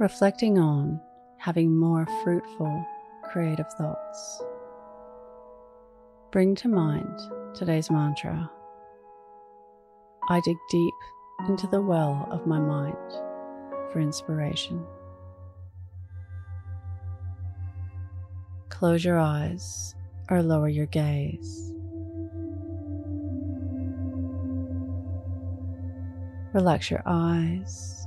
reflecting on having more fruitful, creative thoughts. Bring to mind today's mantra. I dig deep into the well of my mind for inspiration. Close your eyes or lower your gaze. Relax your eyes,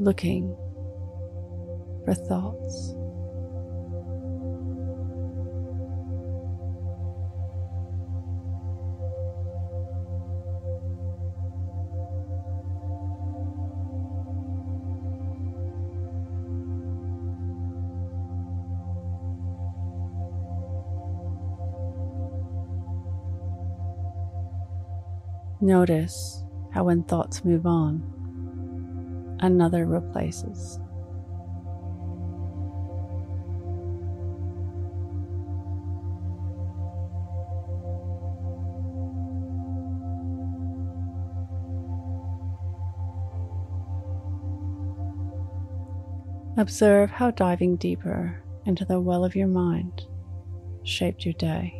Looking for thoughts. Notice how when thoughts move on, another replaces. Observe how diving deeper into the well of your mind shaped your day.